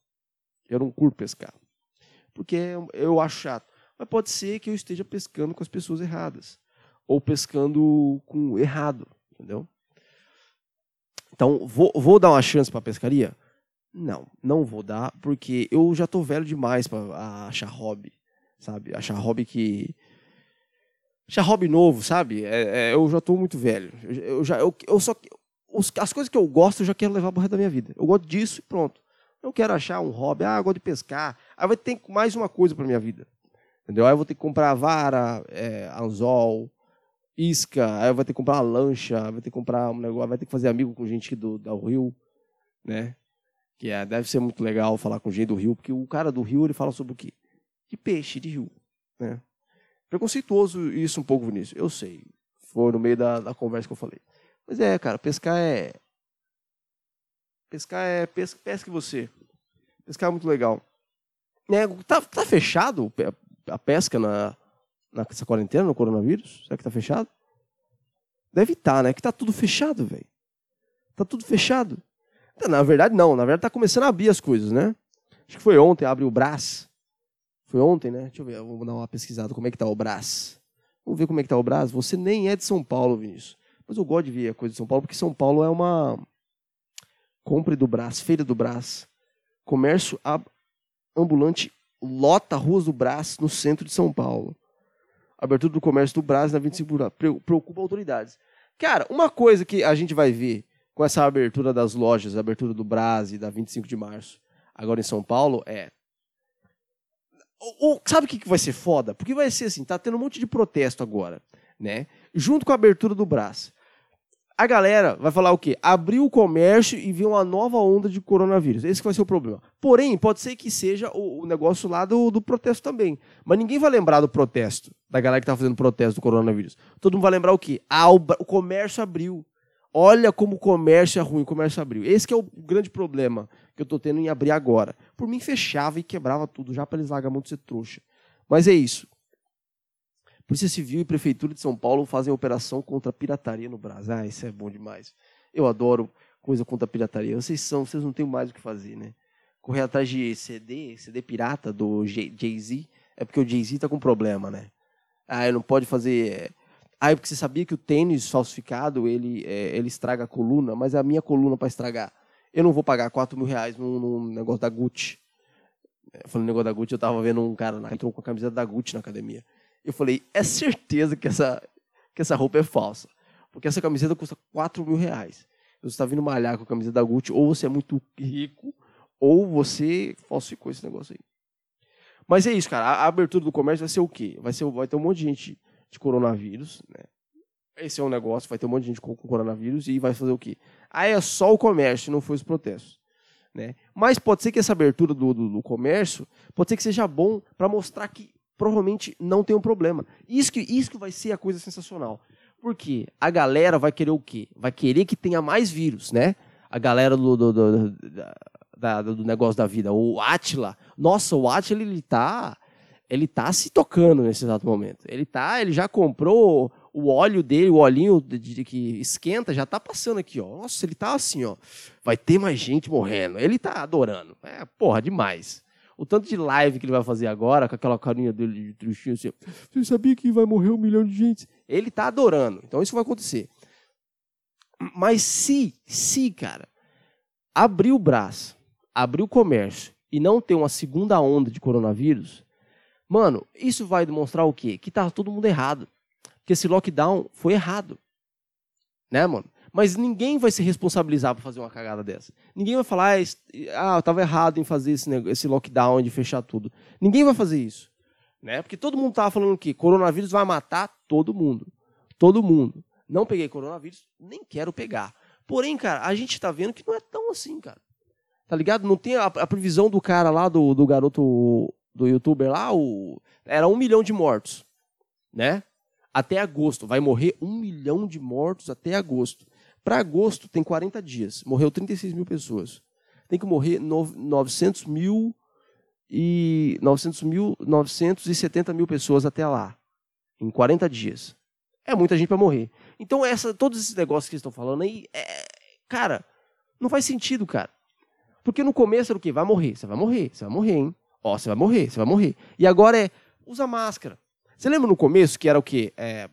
[SPEAKER 1] Eu não curto pescar. Porque eu acho chato. Mas pode ser que eu esteja pescando com as pessoas erradas. ou pescando com errado, entendeu? Então, vou, vou dar uma chance para pescaria? Não, não vou dar, porque eu já tô velho demais para achar hobby, sabe? Achar hobby que achar hobby novo, sabe? É, é, eu já tô muito velho. Eu, eu já eu, eu só os, as coisas que eu gosto eu já quero levar pro resto da minha vida. Eu gosto disso e pronto. Eu quero achar um hobby, ah, eu gosto de pescar. Aí vai ter mais uma coisa para minha vida. Entendeu? Aí eu vou ter que comprar vara, é, anzol, isca, aí eu vou ter que comprar uma lancha, vai ter que comprar um negócio, vai ter que fazer amigo com gente do, do Rio, né? Que é, deve ser muito legal falar com gente do Rio, porque o cara do Rio ele fala sobre o quê? De peixe, de rio, né? Preconceituoso isso um pouco, Vinícius. Eu sei. Foi no meio da, da conversa que eu falei. Mas é, cara, pescar é. Pescar é. Pesca, pesque você. Pescar é muito legal. É, tá, tá fechado a pesca na, nessa quarentena, no coronavírus? Será que tá fechado? Deve estar, tá, né? Que tá tudo fechado, velho. Tá tudo fechado. Na verdade, não. Na verdade, tá começando a abrir as coisas, né? Acho que foi ontem, abriu o Brás. Foi ontem, né? Deixa eu ver, vamos dar uma pesquisada como é que tá o Brás. Vamos ver como é que tá o Brás. Você nem é de São Paulo, Vinícius. Mas eu gosto de ver a coisa de São Paulo, porque São Paulo é uma compre do Brás, feira do Brás. Comércio ambulante lota ruas do Brás no centro de São Paulo. Abertura do comércio do Brás na 25 preocupa autoridades. Cara, uma coisa que a gente vai ver com essa abertura das lojas, abertura do Brás e da 25 de março, agora em São Paulo, é. O, o, sabe o que vai ser foda? Porque vai ser assim, tá tendo um monte de protesto agora, né? Junto com a abertura do Brás a galera vai falar o quê? Abrir o comércio e vir uma nova onda de coronavírus. Esse vai ser o problema. Porém, pode ser que seja o, o negócio lá do, do, protesto também. Mas ninguém vai lembrar do protesto, da galera que está fazendo protesto do coronavírus. Todo mundo vai lembrar o quê? Ah, o, o comércio abriu. Olha como o comércio é ruim, o comércio abriu. Esse é o grande problema que eu estou tendo em abrir agora. Por mim, fechava e quebrava tudo, já para eles largar muito ser trouxa. Mas é isso. Polícia Civil e Prefeitura de São Paulo fazem operação contra a pirataria no Brasil. Ah, isso é bom demais. Eu adoro coisa contra a pirataria. Vocês são, vocês não têm mais o que fazer, né? Correr atrás de CD, CD pirata do Jay-Z, é porque o Jay-Z tá com problema, né? Ah, não pode fazer. Ah, é porque você sabia que o tênis falsificado ele, é, ele estraga a coluna, mas é a minha coluna para estragar. Eu não vou pagar 4 mil reais num, num negócio da Gucci. É, falando negócio da Gucci, eu tava vendo um cara que entrou com a camiseta da Gucci na academia. Eu falei, é certeza que essa, que essa roupa é falsa. Porque essa camiseta custa 4 mil reais. Você está vindo malhar com a camiseta da Gucci, ou você é muito rico, ou você falsificou esse negócio aí. Mas é isso, cara. A abertura do comércio vai ser o quê? Vai, ser, vai ter um monte de gente de coronavírus, né? Esse é um negócio, vai ter um monte de gente com, coronavírus e vai fazer o quê? Aí é só o comércio, não foi os protestos. Né? Mas pode ser que essa abertura do, do, do comércio, pode ser que seja bom para mostrar que provavelmente não tem um problema. Isso que, isso que vai ser a coisa sensacional. Porque a galera vai querer o quê? Vai querer que tenha mais vírus, né? A galera do, do, do, do negócio da vida. O Atila. Nossa, o Atila, ele tá. Ele tá se tocando nesse exato momento. Ele tá, ele já comprou o óleo dele, o olhinho de, de, que esquenta, já tá passando aqui, ó. Nossa, ele tá assim, ó. Vai ter mais gente morrendo. Ele tá adorando. É, porra, demais o tanto de live que ele vai fazer agora, com aquela carinha dele de tristinho assim, você sabia que vai morrer um milhão de gente? Ele tá adorando. Então isso vai acontecer. Mas se, se, cara, abrir o braço, abrir o comércio e não ter uma segunda onda de coronavírus, mano, isso vai demonstrar o quê? Que tá todo mundo errado. Que esse lockdown foi errado. Né, mano? Mas ninguém vai se responsabilizar por fazer uma cagada dessa. Ninguém vai falar, ah, eu estava errado em fazer esse, esse lockdown, de fechar tudo. Ninguém vai fazer isso. Né? Porque todo mundo estava falando que coronavírus vai matar todo mundo. Todo mundo. Não peguei coronavírus, nem quero pegar. Porém, cara, a gente está vendo que não é tão assim, cara. Tá ligado? Não tem a, a previsão do cara lá, do, do garoto, do youtuber lá, o, era um milhão de mortos. Né? Até agosto. Vai morrer um milhão de mortos até agosto. Para agosto tem 40 dias. Morreu 36 mil pessoas. Tem que morrer 900 mil e 900 mil, 970 mil pessoas até lá. Em 40 dias. É muita gente para morrer. Então, essa, todos esses negócios que estão falando aí, é, cara, não faz sentido, cara. Porque no começo era o quê? Vai morrer, você vai morrer, você vai morrer, hein? Ó, você vai morrer, você vai morrer. E agora é, usa máscara. Você lembra no começo que era o quê? É,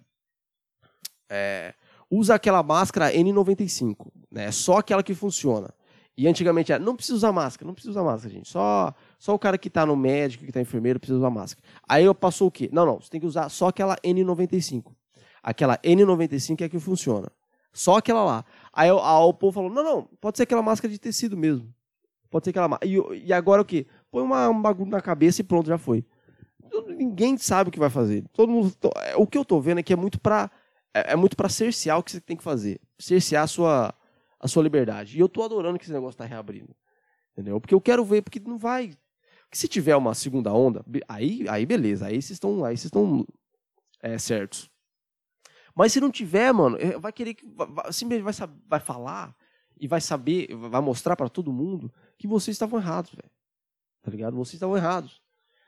[SPEAKER 1] é, usa aquela máscara N95, né? Só aquela que funciona. E antigamente era, não precisa usar máscara, não precisa usar máscara, gente. Só, só o cara que está no médico, que está enfermeiro, precisa usar máscara. Aí eu passou o quê? Não, não, você tem que usar só aquela N95. Aquela N95 é a que funciona. Só aquela lá. Aí, o povo falou, não, não, pode ser aquela máscara de tecido mesmo. Pode ser aquela máscara. E, e agora o quê? Põe uma, um bagulho na cabeça e pronto, já foi. Ninguém sabe o que vai fazer. Todo mundo, é, o que eu tô vendo é que é muito para é, é, muito para cercear o que você tem que fazer. Cercear a sua, a sua liberdade. E eu tô adorando que esse negócio tá reabrindo. Entendeu? Porque eu quero ver, porque não vai. Porque se tiver uma segunda onda, aí, aí beleza, aí vocês estão aí vocês estão é, certos. Mas se não tiver, mano, é, vai querer que simplesmente vai, vai falar e vai saber, vai mostrar para todo mundo que vocês estavam errados, velho. Tá ligado? Vocês estavam errados.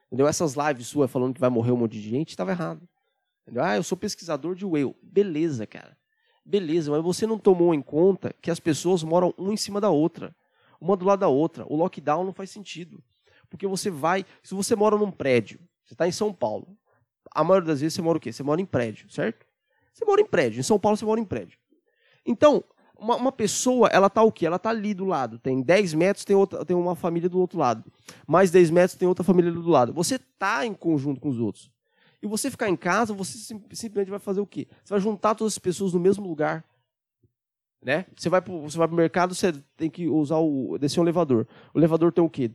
[SPEAKER 1] Entendeu? Essas lives suas falando que vai morrer um monte de gente, estava errado. Ah, eu sou pesquisador de whale. Beleza, cara. Beleza, mas você não tomou em conta que as pessoas moram uma em cima da outra. Uma do lado da outra. O lockdown não faz sentido. Porque você vai. Se você mora num prédio, você está em São Paulo. A maioria das vezes você mora o quê? Você mora em prédio, certo? Você mora em prédio. Em São Paulo você mora em prédio. Então, uma, uma, pessoa, ela tá o quê? Ela tá ali do lado. Tem 10 metros, tem, outra, tem uma família do outro lado. Mais 10 metros, tem outra família do lado. Você tá em conjunto com os outros. E você ficar em casa, você sim, simplesmente vai fazer o quê? Você vai juntar todas as pessoas no mesmo lugar. Né? Você vai pro, você vai pro mercado, você tem que usar o descer um elevador. O elevador tem o quê?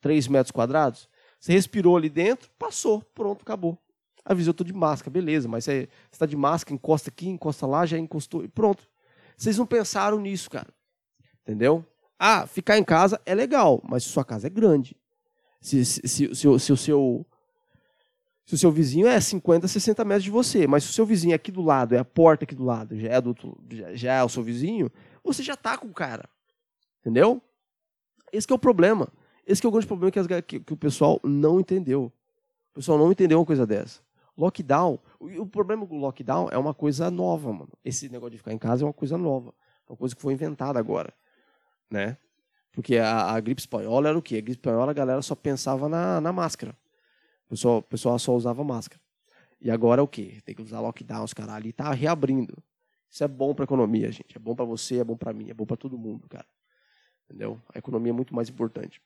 [SPEAKER 1] 3 metros quadrados? Você respirou ali dentro, passou, pronto, acabou. Avisou, eu tô de máscara, beleza, mas você está de máscara, encosta aqui, encosta lá, já encostou e pronto. Vocês não pensaram nisso, cara. Entendeu? Ah, ficar em casa é legal, mas se sua casa é grande. Se, se, se, se, o seu se o seu vizinho é 50, 60 metros de você, mas se o seu vizinho é aqui do lado, é a porta aqui do lado, já é, do outro, já, é o seu vizinho, você já tá com o cara. Entendeu? Esse é o problema. Esse é o grande problema que, as, que, que, o pessoal não entendeu. O pessoal não entendeu uma coisa dessa. Lockdown, o, o problema do lockdown é uma coisa nova, mano. Esse negócio de ficar em casa é uma coisa nova. É uma coisa que foi inventada agora, né? Porque a, a gripe espanhola era o quê? A gripe espanhola a galera só pensava na, na máscara. O pessoal, o pessoal só usava máscara. E agora é o quê? Tem que usar lockdown, os caras ali tá reabrindo. Isso é bom para a economia, gente. É bom para você, é bom para mim, é bom para todo mundo, cara. Entendeu? A economia é muito mais importante.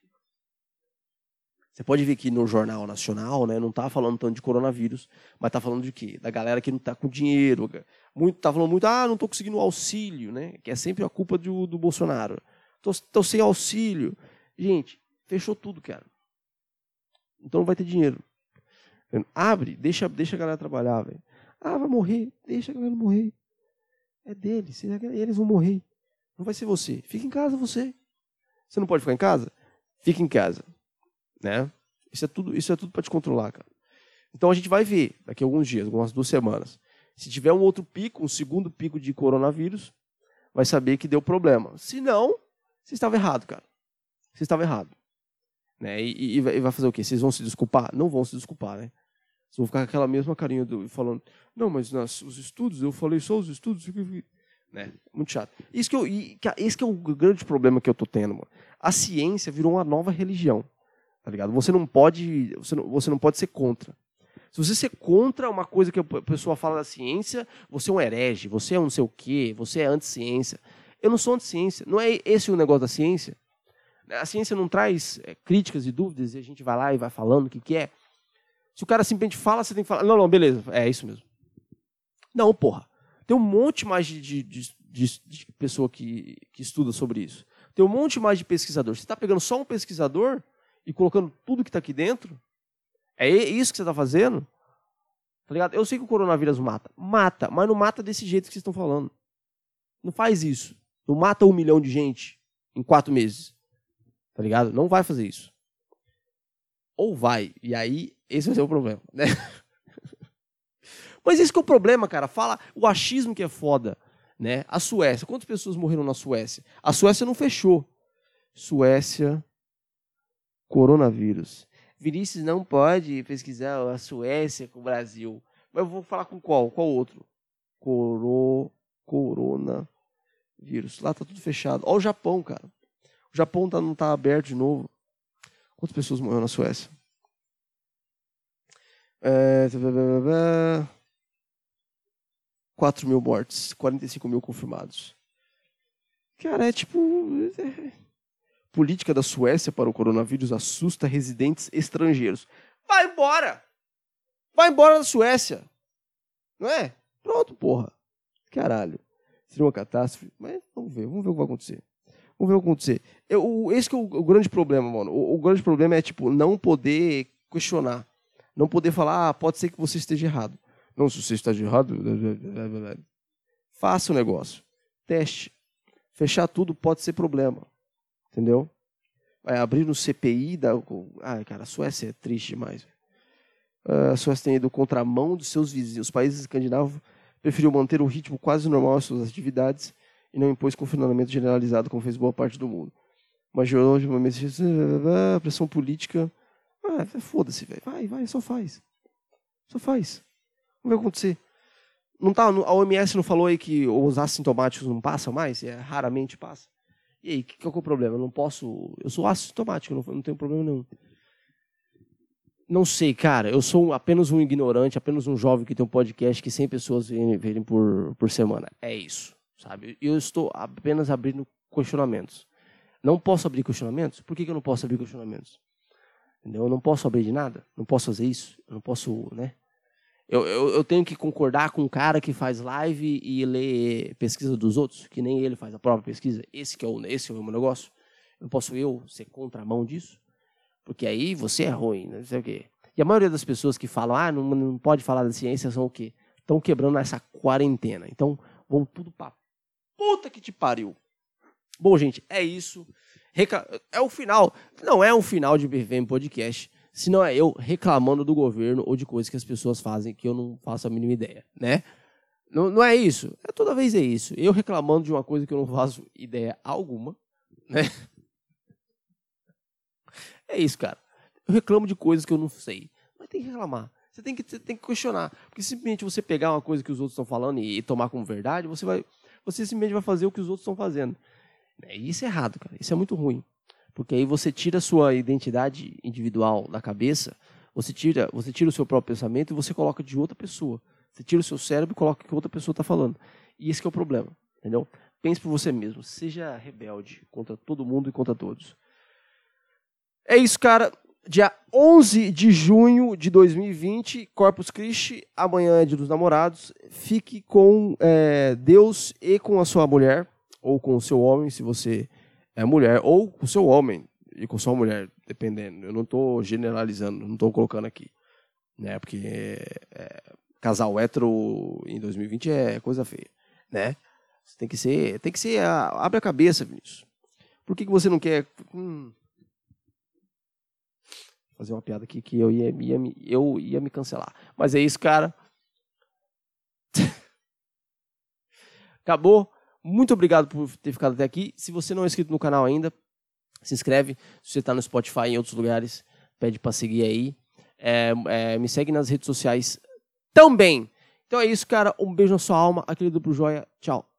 [SPEAKER 1] Você pode ver que no Jornal Nacional, né, não tá falando tanto de coronavírus, mas tá falando de quê? Da galera que não tá com dinheiro. Muito, tá falando muito, ah, não tô conseguindo auxílio, né? Que é sempre a culpa do, do Bolsonaro. Tô, tô sem auxílio. Gente, fechou tudo, cara. Então não vai ter dinheiro. Abre, deixa, deixa a galera trabalhar, velho. Ah, vai morrer, deixa a galera morrer. É deles, eles vão morrer. Não vai ser você. Fica em casa você. Você não pode ficar em casa? Fica em casa né? Isso é tudo, isso é tudo para te controlar, cara. Então a gente vai ver daqui a alguns dias, algumas duas semanas. Se tiver um outro pico, um segundo pico de coronavírus, vai saber que deu problema. Se não, você estava errado, cara. Você estava errado. Né? E, e, e, vai fazer o quê? Vocês vão se desculpar? Não vão se desculpar, né? Vocês vão ficar com aquela mesma carinha do, falando, não, mas nas, os estudos, eu falei só os estudos. Né? Muito chato. Isso que eu, esse que é o grande problema que eu tô tendo, mano. A ciência virou uma nova religião. Tá ligado? Você não pode, você não, você não pode ser contra. Se você ser contra uma coisa que a pessoa fala da ciência, você é um herege, você é um não sei o quê, você é anti-ciência. Eu não sou anti-ciência. Não é esse o negócio da ciência. A ciência não traz é, críticas e dúvidas e a gente vai lá e vai falando o que, que é. Se o cara simplesmente fala, você tem que falar. Não, não, beleza, é isso mesmo. Não, porra. Tem um monte mais de, de, de, de pessoa que, que estuda sobre isso. Tem um monte mais de pesquisador. Você está pegando só um pesquisador e colocando tudo que está aqui dentro? É isso que você está fazendo? Tá ligado? Eu sei que o coronavírus mata. Mata, mas não mata desse jeito que vocês estão falando. Não faz isso. Não mata um milhão de gente em quatro meses. Tá ligado? Não vai fazer isso. Ou vai. E aí, esse vai ser o problema, né? Mas esse que é o problema, cara. Fala o achismo que é foda, né? A Suécia. Quantas pessoas morreram na Suécia? A Suécia não fechou. Suécia coronavírus. Vinícius não pode pesquisar a Suécia com o Brasil. Mas eu vou falar com qual? Qual outro? Coro... Coronavírus. Lá tá tudo fechado. Olha o Japão, cara. O Japão tá, não tá aberto de novo. Quantas pessoas morreram na Suécia? É... 4 mil mortes, 45 mil confirmados. Cara, é tipo. É... Política da Suécia para o coronavírus assusta residentes estrangeiros. Vai embora! Vai embora da Suécia! Não é? Pronto, porra. Caralho. Seria uma catástrofe. Mas vamos ver, vamos ver o que vai acontecer. Vamos ver o que vai acontecer. Eu, esse que é o, o grande problema, mano. O, o, grande problema é, tipo, não poder questionar. Não poder falar, ah, pode ser que você esteja errado. Não, se você está errado. Faça o negócio. Teste. Fechar tudo pode ser problema. Entendeu? Vai abrir no CPI da. Ah, cara, a Suécia é triste demais. A Suécia tem ido contramão dos seus vizinhos. Os países escandinavos preferiu manter um ritmo quase normal às suas atividades e não impôs confinamento generalizado, como fez boa parte do mundo. Mas uma pressão política. Ah, foda-se, velho. Vai, vai, só faz. Só faz. Não vai acontecer. Não tá, a OMS não falou aí que os assintomáticos não passam mais? É, raramente passa. E aí, que, que é o problema? Eu não posso. Eu sou assintomático, não, não tenho problema nenhum. Não sei, cara. Eu sou apenas um ignorante, apenas um jovem que tem um podcast que 100 pessoas verem por, por semana. É isso, sabe? Eu estou apenas abrindo questionamentos. Não posso abrir questionamentos? Por que, que eu não posso abrir questionamentos? Entendeu? Eu não posso abrir de nada? Não posso fazer isso? Eu não posso, né? Eu, eu, eu, tenho que concordar com um cara que faz live e lê pesquisa dos outros, que nem ele faz a própria pesquisa. Esse que é o, esse é o meu negócio. Não posso eu ser contramão disso? Porque aí você é ruim, né? não sei o quê. E a maioria das pessoas que falam, ah, não, não pode falar da ciência, são o quê? Estão quebrando essa quarentena. Então, vão tudo pra puta que te pariu. Bom, gente, é isso. Reca... É o final. Não é um final de BVM Podcast, se não é eu reclamando do governo ou de coisas que as pessoas fazem que eu não faço a mínima ideia, né? Não, não é isso. É toda vez é isso. Eu reclamando de uma coisa que eu não faço ideia alguma, né? É isso, cara. Eu reclamo de coisas que eu não sei. Mas tem que reclamar. Você tem que, você tem que questionar. Porque simplesmente você pegar uma coisa que os outros estão falando e, e tomar como verdade, você vai. Você simplesmente vai fazer o que os outros estão fazendo. E isso é errado, cara. Isso é muito ruim. Porque aí você tira a sua identidade individual da cabeça, você tira, você tira o seu próprio pensamento e você coloca de outra pessoa. Você tira o seu cérebro e coloca o que outra pessoa está falando. E esse é o problema, entendeu? Pense por você mesmo. Seja rebelde contra todo mundo e contra todos. É isso, cara. Dia 11 de junho de 2020, Corpus Christi. Amanhã é dia dos namorados. Fique com é, Deus e com a sua mulher, ou com o seu homem, se você é mulher, ou com o seu homem e com sua mulher, dependendo. Eu não estou generalizando, não estou colocando aqui. Né? Porque é, casal hétero em 2020 é coisa feia. Né? Você tem que ser. Tem que ser. abre a cabeça, Vinícius. Por que, que você não quer. Hum, fazer uma piada aqui que eu ia, ia, eu ia me cancelar. Mas é isso, cara. Acabou. Muito obrigado por ter ficado até aqui. Se você não é inscrito no canal ainda, se inscreve. Se você está no Spotify em outros lugares, pede para seguir aí. É, é, me segue nas redes sociais também. Então é isso, cara. Um beijo na sua alma. Aquele duplo joia. Tchau.